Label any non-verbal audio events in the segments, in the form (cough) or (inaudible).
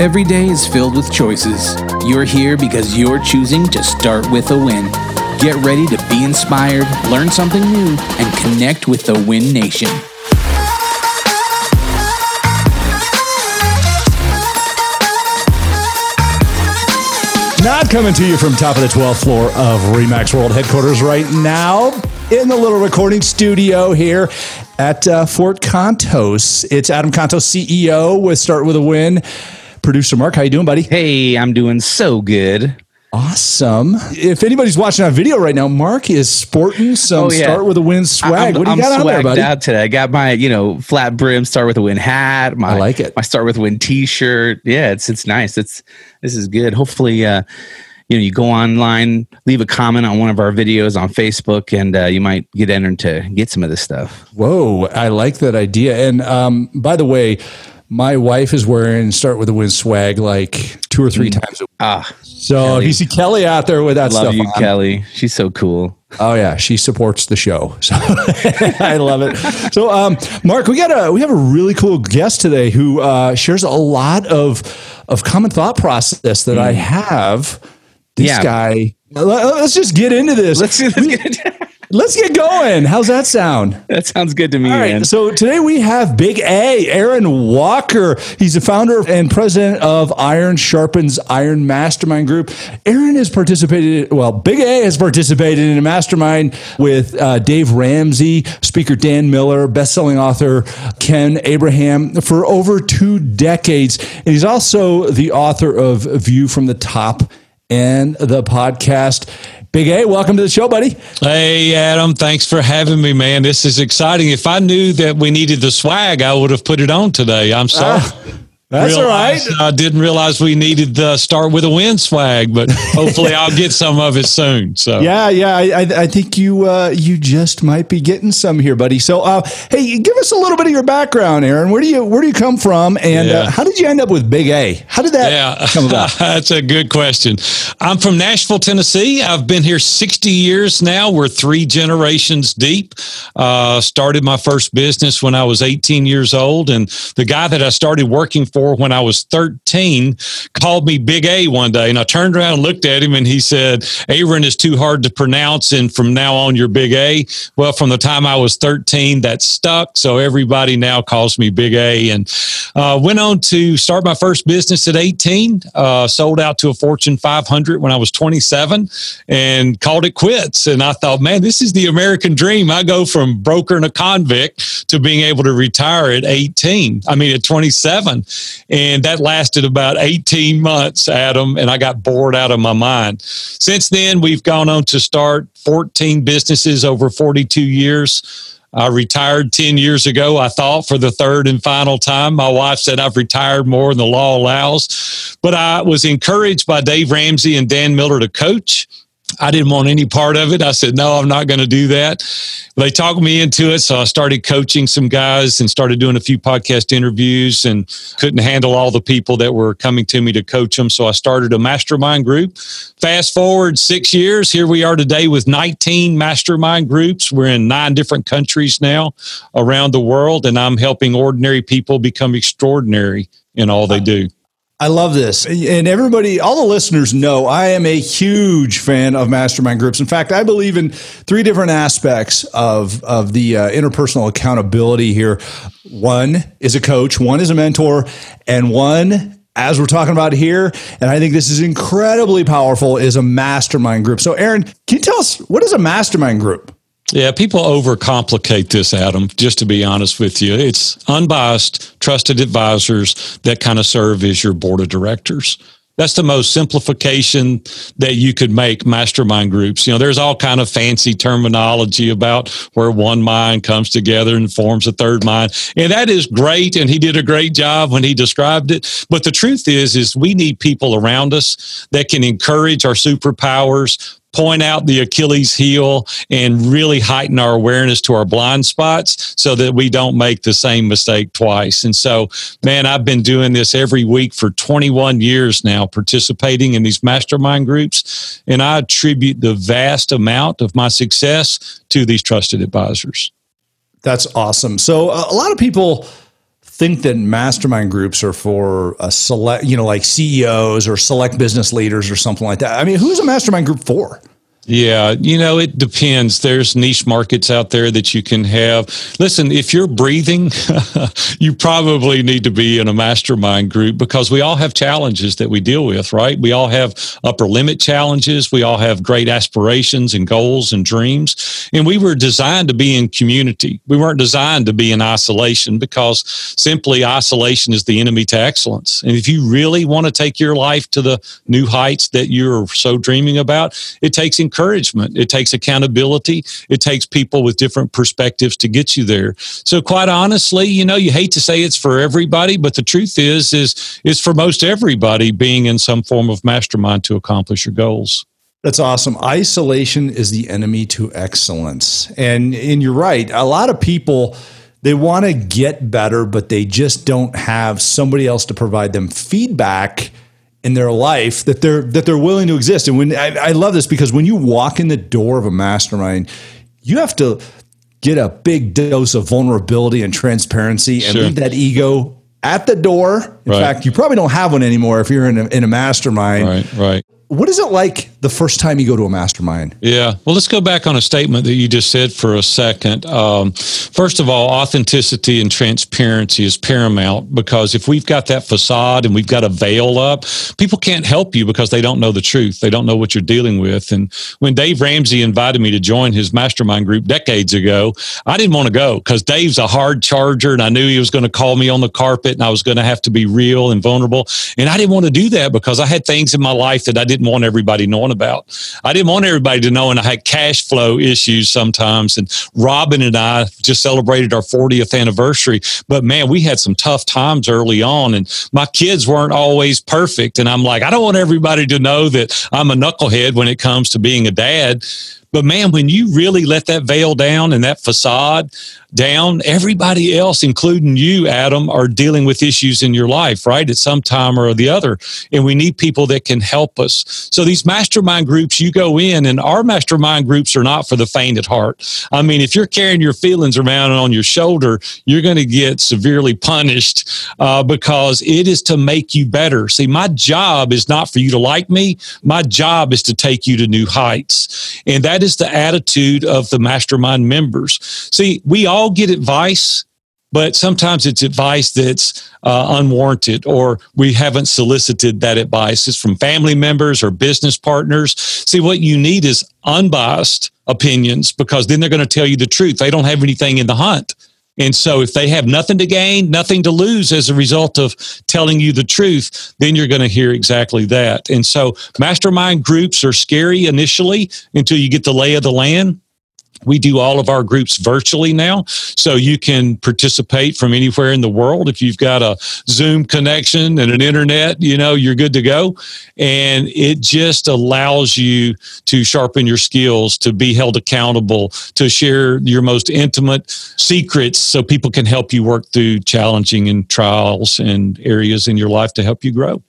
Every day is filled with choices. You're here because you're choosing to start with a win. Get ready to be inspired, learn something new, and connect with the Win Nation. Not coming to you from top of the 12th floor of Remax World headquarters right now in the little recording studio here at uh, Fort Contos. It's Adam Contos, CEO with Start With A Win. Producer Mark, how you doing, buddy? Hey, I'm doing so good. Awesome. If anybody's watching our video right now, Mark is sporting some Oh, yeah. Start With A Win swag. I'm, what do you I'm got on there, swagged buddy? out today. I got my, you know, flat brim start with a win hat. My, I like it. My start with a win T-shirt. Yeah, it's it's nice. It's this is good. Hopefully, uh, you know, you go online, leave a comment on one of our videos on Facebook, and uh, you might get entered to get some of this stuff. Whoa, I like that idea. And um, by the way, my wife is wearing Start With A Win swag like two or three times a week. Ah, So if you see Kelly out there with that I love stuff you, on, Kelly. She's so cool. Oh yeah, she supports the show. So (laughs) I love it. So um, Mark, we got a we have a really cool guest today who uh, shares a lot of of common thought process that I have. This Yeah. guy. let- Let's just get into this. Let's, let's get, Let's get going. How's that sound? that sounds good to me, All right. man. So today we have Big A, Aaron Walker. He's the founder and president of Iron Sharpens Iron Mastermind Group. Aaron has participated, well, Big A has participated in a mastermind with uh, Dave Ramsey, speaker Dan Miller, bestselling author Ken Abraham for over two decades. And he's also the author of View from the Top and the podcast. Big A, welcome to the show, buddy. Hey, Adam, thanks for having me, man. This is exciting. If I knew that we needed the swag, I would have put it on today. I'm ah. sorry. (laughs) That's all right. I didn't realize we needed the start with a win swag, but (laughs) hopefully I'll get some of it soon. So Yeah, yeah, I, I, think you uh, you just might be getting some here, buddy. So, uh, hey, give us a little bit of your background, Aaron. Where do you where do you come from, and uh, how did you end up with Big A? How did that Yeah, come about? (laughs) that's a good question. I'm from Nashville, Tennessee. I've been here 60 years now. We're three generations deep. Uh, started my first business when I was 18 years old, and the guy that I started working for when I was 13 called me Big A one day, and I turned around and looked at him, and he said, "Aaron is too hard to pronounce, and from now on, you're Big A." Well, from the time I was 13, that stuck. So everybody now calls me Big A, and uh, went on to start my first business at 18. Uh, sold out to a Fortune 500 when I was 27, and called it quits. And I thought, man, this is the American dream. I go from broker and a convict to being able to retire at 18. I mean, at 27, and that lasted about 18 months, Adam. And I got bored out of my mind. Since then, we've gone on to start 14 businesses over 42 years. I retired 10 years ago, I thought, for the third and final time. My wife said I've retired more than the law allows. But I was encouraged by Dave Ramsey and Dan Miller to coach. I didn't want any part of it. I said, no, I'm not going to do that. They talked me into it. So I started coaching some guys and started doing a few podcast interviews and couldn't handle all the people that were coming to me to coach them. So I started a mastermind group. Fast forward six years, here we are today with 19 mastermind groups. We're in nine different countries now around the world, and I'm helping ordinary people become extraordinary in all they do. I love this. And everybody, all the listeners know I am a huge fan of mastermind groups. In fact, I believe in three different aspects of, of the uh, interpersonal accountability here. One is a coach, one is a mentor, and one, as we're talking about here, and I think this is incredibly powerful, is a mastermind group. So, Aaron, can you tell us what is a mastermind group? Yeah, people overcomplicate this, Adam, just to be honest with you. It's unbiased, trusted advisors that kind of serve as your board of directors. That's the most simplification that you could make mastermind groups. You know, there's all kind of fancy terminology about where one mind comes together and forms a third mind. And that is great. And he did a great job when he described it. But the truth is, is we need people around us that can encourage our superpowers, point out the Achilles heel and really heighten our awareness to our blind spots so that we don't make the same mistake twice. And so, man, I've been doing this every week for 21 years now, participating in these mastermind groups. And I attribute the vast amount of my success to these trusted advisors. That's awesome. So, uh, a lot of people think that mastermind groups are for a select, you know, like CEOs or select business leaders or something like that. I mean, who's a mastermind group for? Yeah, you know, it depends. There's niche markets out there that you can have. Listen, if you're breathing, (laughs) you probably need to be in a mastermind group because we all have challenges that we deal with, right? We all have upper limit challenges. We all have great aspirations and goals and dreams. And we were designed to be in community. We weren't designed to be in isolation because simply isolation is the enemy to excellence. And if you really want to take your life to the new heights that you're so dreaming about, it takes encouragement encouragement. It takes accountability. It takes people with different perspectives to get you there. So quite honestly, you know, you hate to say it's for everybody, but the truth is, is it's for most everybody being in some form of mastermind to accomplish your goals. That's awesome. Isolation is the enemy to excellence. And and you're right. A lot of people they want to get better, but they just don't have somebody else to provide them feedback in their life that they're that they're willing to exist. And when I, I love this because when you walk in the door of a mastermind, you have to get a big dose of vulnerability and transparency and sure. leave that ego at the door. In right. fact, you probably don't have one anymore if you're in a, in a mastermind. Right, right what is it like the first time you go to a mastermind? Yeah. Well, let's go back on a statement that you just said for a second. Um, first of all, authenticity and transparency is paramount because if we've got that facade and we've got a veil up, people can't help you because they don't know the truth. They don't know what you're dealing with. And when Dave Ramsey invited me to join his mastermind group decades ago, I didn't want to go because Dave's a hard charger and I knew he was going to call me on the carpet and I was going to have to be real and vulnerable. And I didn't want to do that because I had things in my life that I didn't want everybody knowing about. I didn't want everybody to know, and I had cash flow issues sometimes. And Robin and I just celebrated our 40th anniversary, but man, we had some tough times early on, and my kids weren't always perfect. And I'm like, I don't want everybody to know that I'm a knucklehead when it comes to being a dad. But man, when you really let that veil down and that facade down, everybody else, including you, Adam, are dealing with issues in your life, right? At some time or the other. And we need people that can help us. So these mastermind groups, you go in, and our mastermind groups are not for the faint at heart. I mean, if you're carrying your feelings around on your shoulder, you're going to get severely punished uh, because it is to make you better. See, my job is not for you to like me. My job is to take you to new heights. And that is the attitude of the mastermind members. See, we all all get advice, but sometimes it's advice that's uh, unwarranted or we haven't solicited that advice. It's from family members or business partners. See, what you need is unbiased opinions because then they're going to tell you the truth. They don't have anything in the hunt. And so if they have nothing to gain, nothing to lose as a result of telling you the truth, then you're going to hear exactly that. And so mastermind groups are scary initially until you get the lay of the land we do all of our groups virtually now, so you can participate from anywhere in the world. If you've got a Zoom connection and an internet, you know, you're good to go. And it just allows you to sharpen your skills, to be held accountable, to share your most intimate secrets so people can help you work through challenging and trials and areas in your life to help you grow.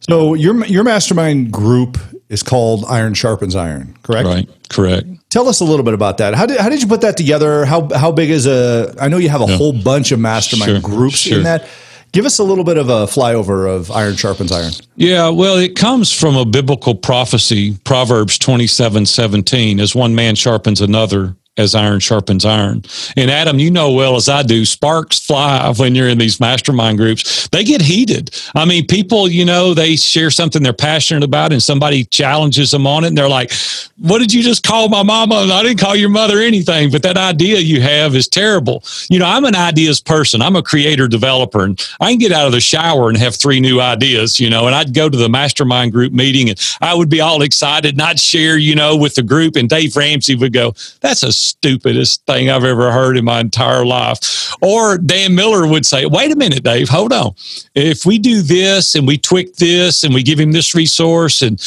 So your your mastermind group is called Iron Sharpens Iron, correct? Right, correct. Tell us a little bit about that. How did how did you put that together? How how big is a? I know you have a yeah. whole bunch of mastermind sure, groups sure. in that. Give us a little bit of a flyover of iron sharpens iron. Yeah, well, it comes from a biblical prophecy, Proverbs 27 17. As one man sharpens another, as iron sharpens iron. And Adam, you know well as I do, sparks fly when you're in these mastermind groups. They get heated. I mean, people, you know, they share something they're passionate about and somebody challenges them on it and they're like, what did you just call my mama? And I didn't call your mother anything, but that idea you have is terrible. You know, I'm an ideas person. I'm a creator developer and I can get out of the shower and have three new ideas, you know, and I'd go to the mastermind group meeting and I would be all excited and I'd share, you know, with the group and Dave Ramsey would go, that's a stupidest thing I've ever heard in my entire life. Or Dan Miller would say, wait a minute, Dave, hold on. If we do this and we tweak this and we give him this resource and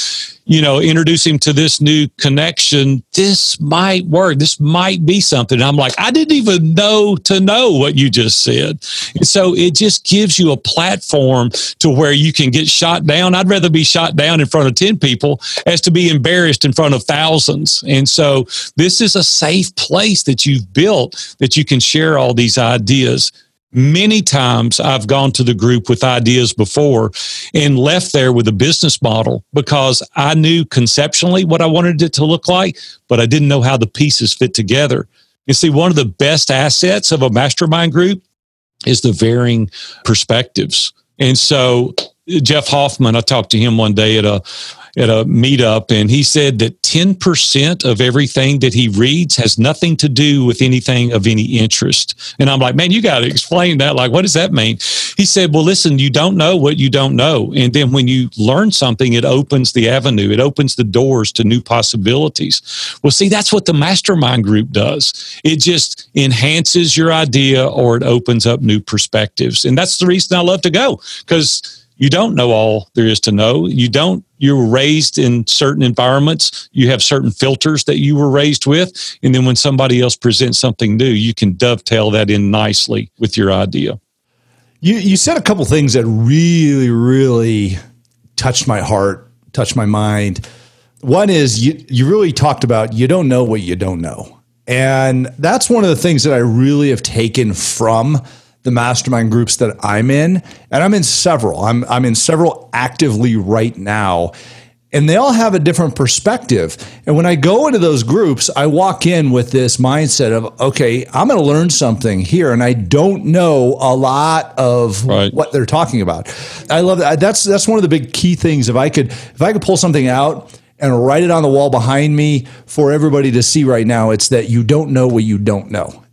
you know, introduce him to this new connection, this might work. This might be something. And I'm like, I didn't even know to know what you just said. And so it just gives you a platform to where you can get shot down. I'd rather be shot down in front of 10 people as to be embarrassed in front of thousands. And so this is a safe place that you've built that you can share all these ideas Many times I've gone to the group with ideas before and left there with a business model because I knew conceptually what I wanted it to look like, but I didn't know how the pieces fit together. You see, one of the best assets of a mastermind group is the varying perspectives. And so Jeff Hoffman, I talked to him one day at a at a meetup, and he said that 10% of everything that he reads has nothing to do with anything of any interest. And I'm like, man, you got to explain that. Like, what does that mean? He said, well, listen, you don't know what you don't know. And then when you learn something, it opens the avenue, it opens the doors to new possibilities. Well, see, that's what the mastermind group does. It just enhances your idea or it opens up new perspectives. And that's the reason I love to go because you don't know all there is to know. You don't, you were raised in certain environments. You have certain filters that you were raised with. And then when somebody else presents something new, you can dovetail that in nicely with your idea. You, you said a couple things that really, really touched my heart, touched my mind. One is you, you really talked about you don't know what you don't know. And that's one of the things that I really have taken from the mastermind groups that I'm in, and I'm in several. I'm I'm in several actively right now. And they all have a different perspective. And when I go into those groups, I walk in with this mindset of, okay, I'm going to learn something here. And I don't know a lot of right. what they're talking about. I love that. That's, that's one of the big key things. If I could, if I could pull something out and write it on the wall behind me for everybody to see right now, it's that you don't know what you don't know.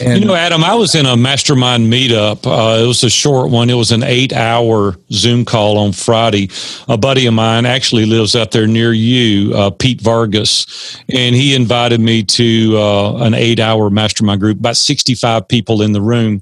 And you know, Adam, I was in a mastermind meetup. Uh, it was a short one. It was an eight-hour Zoom call on Friday. A buddy of mine actually lives out there near you, uh, Pete Vargas, and he invited me to uh, an eight-hour mastermind group. About sixty-five people in the room,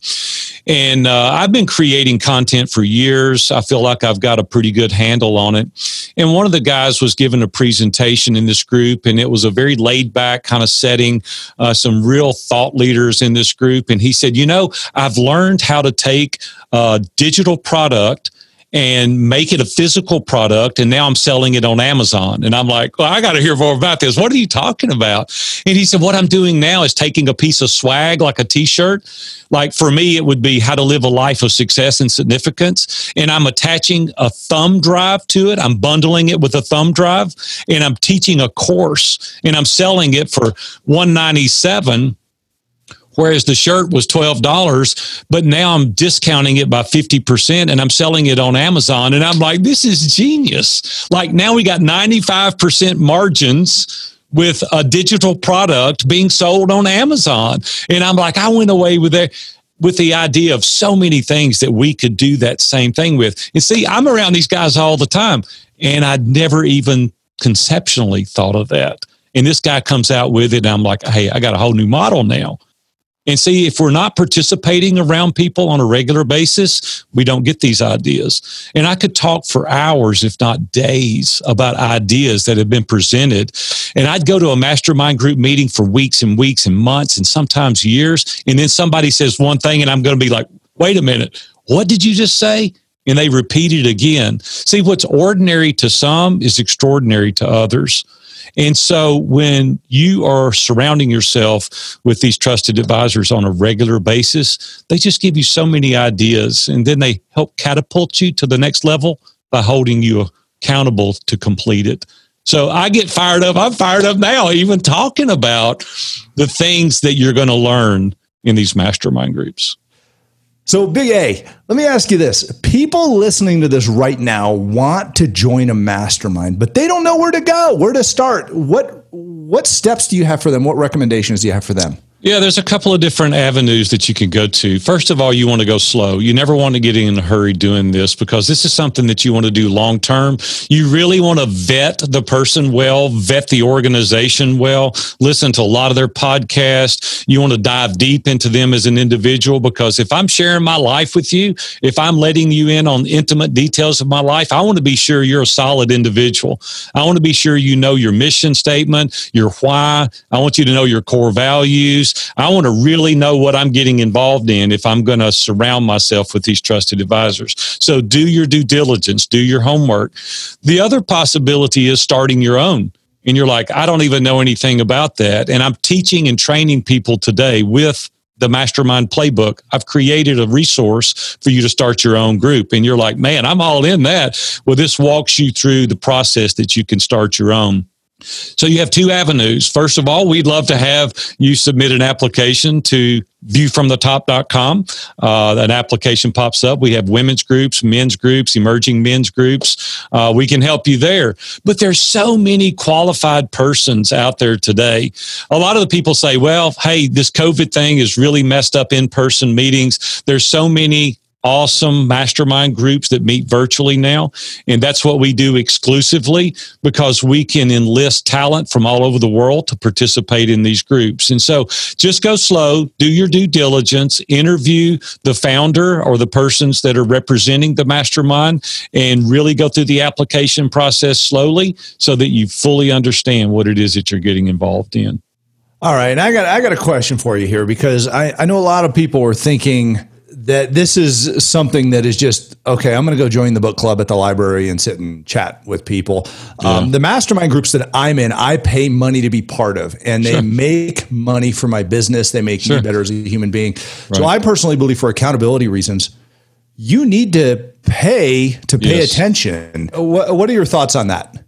and uh, I've been creating content for years. I feel like I've got a pretty good handle on it. And one of the guys was giving a presentation in this group, and it was a very laid-back kind of setting. Uh, some real thought leaders in in this group, and he said, You know, I've learned how to take a digital product and make it a physical product. And now I'm selling it on Amazon. And I'm like, well, I got to hear more about this. What are you talking about? And he said, what I'm doing now is taking a piece of swag, like a t shirt. Like for me, it would be how to live a life of success and significance. And I'm attaching a thumb drive to it. I'm bundling it with a thumb drive and I'm teaching a course and I'm selling it for 197 whereas the shirt was $12 but now i'm discounting it by 50% and i'm selling it on amazon. And i'm like this is genius. Like now we got 95% margins with a digital product being sold on amazon. And i'm like i went away with that with the idea of so many things that we could do that same thing with. And see i'm around these guys all the time and i'd never even conceptually thought of that. And this guy comes out with it and i'm like hey i got a whole new model now and see, if we're not participating around people on a regular basis, we don't get these ideas. And I could talk for hours, if not days, about ideas that have been presented. And I'd go to a mastermind group meeting for weeks and weeks and months and sometimes years. And then somebody says one thing, and I'm going to be like, wait a minute, what did you just say? And they repeat it again. See, what's ordinary to some is extraordinary to others. And so when you are surrounding yourself with these trusted advisors on a regular basis, they just give you so many ideas and then they help catapult you to the next level by holding you accountable to complete it. So I get fired up. I'm fired up now, even talking about the things that you're going to learn in these mastermind groups. So, Big A, let me ask you this. People listening to this right now want to join a mastermind, but they don't know where to go, where to start. What what steps do you have for them? What recommendations do you have for them? Yeah, there's a couple of different avenues that you can go to. First of all, you want to go slow. You never want to get in a hurry doing this because this is something that you want to do long term. You really want to vet the person well, vet the organization well, listen to a lot of their podcasts. You want to dive deep into them as an individual because if I'm sharing my life with you, if I'm letting you in on intimate details of my life, I want to be sure you're a solid individual. I want to be sure you know your mission statement, your why. I want you to know your core values. I want to really know what I'm getting involved in if I'm going to surround myself with these trusted advisors. So do your due diligence, do your homework. The other possibility is starting your own. And you're like, I don't even know anything about that. And I'm teaching and training people today with the mastermind playbook. I've created a resource for you to start your own group. And you're like, man, I'm all in that. Well, this walks you through the process that you can start your own. So you have two avenues. First of all, we'd love to have you submit an application to viewfromthetop.com. Uh, an application pops up. We have women's groups, men's groups, emerging men's groups. Uh, we can help you there. But there's so many qualified persons out there today. A lot of the people say, well, hey, this COVID thing has really messed up in-person meetings. There's so many awesome mastermind groups that meet virtually now. And that's what we do exclusively because we can enlist talent from all over the world to participate in these groups. And so just go slow, do your due diligence, interview the founder or the persons that are representing the mastermind, and really go through the application process slowly so that you fully understand what it is that you're getting involved in. All right. And I got I got a question for you here because I, I know a lot of people are thinking that this is something that is just okay. I'm going to go join the book club at the library and sit and chat with people. Yeah. Um, the mastermind groups that I'm in, I pay money to be part of, and they sure. make money for my business. They make sure. me better as a human being. Right. So I personally believe, for accountability reasons, you need to pay to pay yes. attention. What, what are your thoughts on that?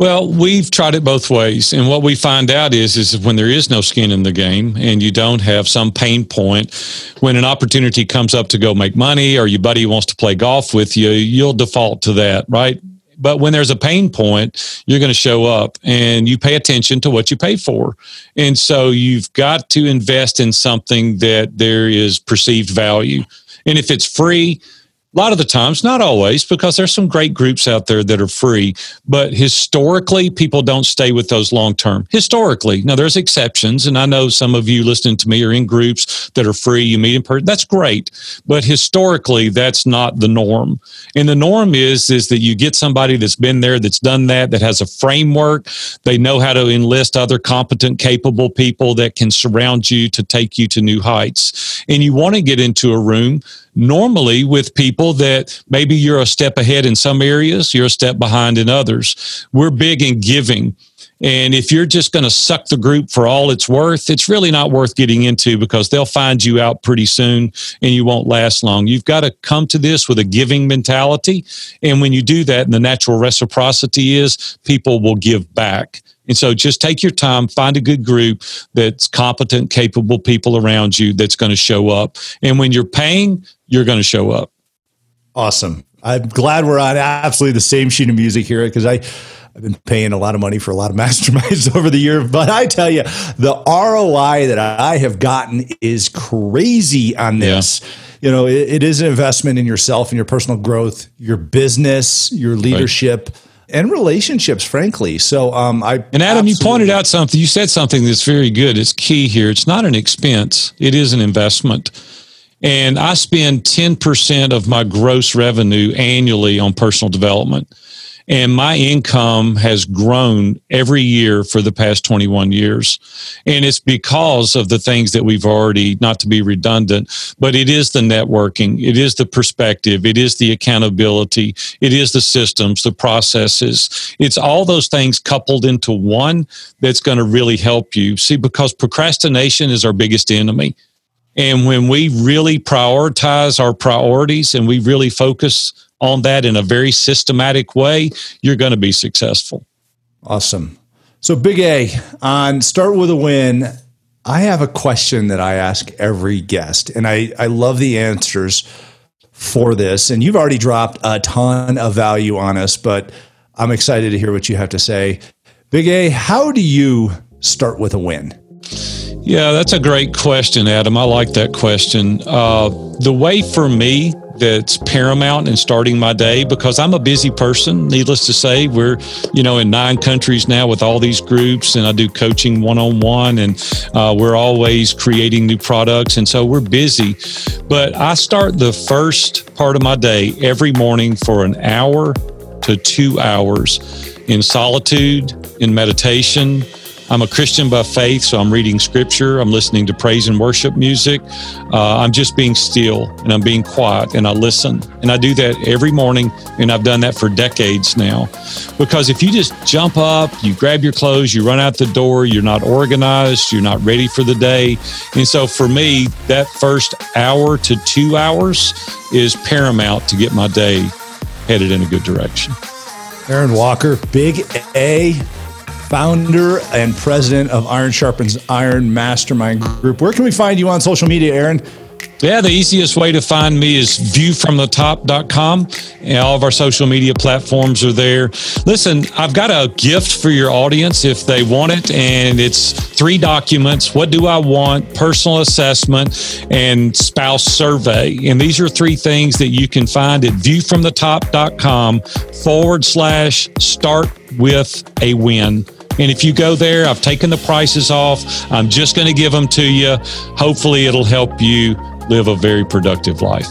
Well, we've tried it both ways, and what we find out is is when there is no skin in the game, and you don't have some pain point, when an opportunity comes up to go make money, or your buddy wants to play golf with you, you'll default to that, right? But when there's a pain point, you're going to show up and you pay attention to what you pay for. And so you've got to invest in something that there is perceived value. And if it's free, a lot of the times, not always, because there's some great groups out there that are free, but historically, people don't stay with those long term. Historically, now there's exceptions, and I know some of you listening to me are in groups that are free. You meet in person, that's great, but historically, that's not the norm. And the norm is is that you get somebody that's been there, that's done that, that has a framework. They know how to enlist other competent, capable people that can surround you to take you to new heights. And you want to get into a room normally with people that maybe you're a step ahead in some areas, you're a step behind in others. We're big in giving. And if you're just going to suck the group for all it's worth, it's really not worth getting into because they'll find you out pretty soon and you won't last long. You've got to come to this with a giving mentality. And when you do that, and the natural reciprocity is people will give back. And so just take your time, find a good group that's competent, capable people around you that's going to show up. And when you're paying, you're going to show up. Awesome. I'm glad we're on absolutely the same sheet of music here because I. I've been paying a lot of money for a lot of (laughs) masterminds over the year, but I tell you, the ROI that I have gotten is crazy on this. Yeah. You know, it, it is an investment in yourself and your personal growth, your business, your leadership. Right and relationships, frankly. So, um, I and Adam, you pointed out something. You said something that's very good. It's key here. It's not an expense; it is an investment. And I spend 10% of my gross revenue annually on personal development. And my income has grown every year for the past 21 years. And it's because of the things that we've already, not to be redundant, but it is the networking, it is the perspective, it is the accountability, it is the systems, the processes. It's all those things coupled into one that's going to really help you. See, because procrastination is our biggest enemy. And when we really prioritize our priorities and we really focus on that in a very systematic way, you're going to be successful. Awesome. So, Big A, on Start with a Win, I have a question that I ask every guest, and I, I love the answers for this. And you've already dropped a ton of value on us, but I'm excited to hear what you have to say. Big A, how do you start with a win? Yeah, that's a great question, Adam. I like that question. Uh, the way for me that's paramount in starting my day because I'm a busy person. Needless to say, we're you know in nine countries now with all these groups, and I do coaching one on one, and uh, we're always creating new products, and so we're busy. But I start the first part of my day every morning for an hour to two hours in solitude, in meditation I'm a Christian by faith, so I'm reading scripture, I'm listening to praise and worship music. Uh, I'm just being still and I'm being quiet and I listen. And I do that every morning, and I've done that for decades now. Because if you just jump up, you grab your clothes, you run out the door, you're not organized, you're not ready for the day. And so for me, that first hour to two hours is paramount to get my day headed in a good direction. Aaron Walker, Big A, founder and president of Iron Sharpens Iron Mastermind Group. Where can we find you on social media, Aaron? Yeah, the easiest way to find me is viewfromthetop.com. And all of our social media platforms are there. Listen, I've got a gift for your audience if they want it, and it's three documents What do I want, personal assessment, and spouse survey. And these are three things that you can find at viewfromthetop.com forward slash start with a win. And if you go there, I've taken the prices off. I'm just going to give them to you. Hopefully, it'll help you live a very productive life.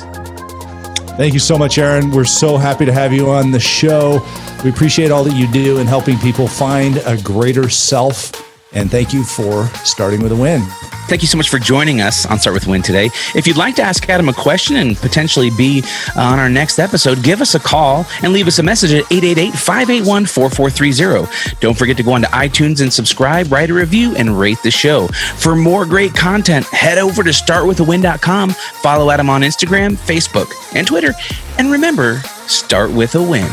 Thank you so much, Aaron. We're so happy to have you on the show. We appreciate all that you do in helping people find a greater self. And thank you for starting with a win. Thank you so much for joining us on Start with Win today. If you'd like to ask Adam a question and potentially be uh, on our next episode, give us a call and leave us a message at 888 581 4430. Don't forget to go onto iTunes and subscribe, write a review, and rate the show. For more great content, head over to startwithawin.com, follow Adam on Instagram, Facebook, and Twitter. And remember, start with a win.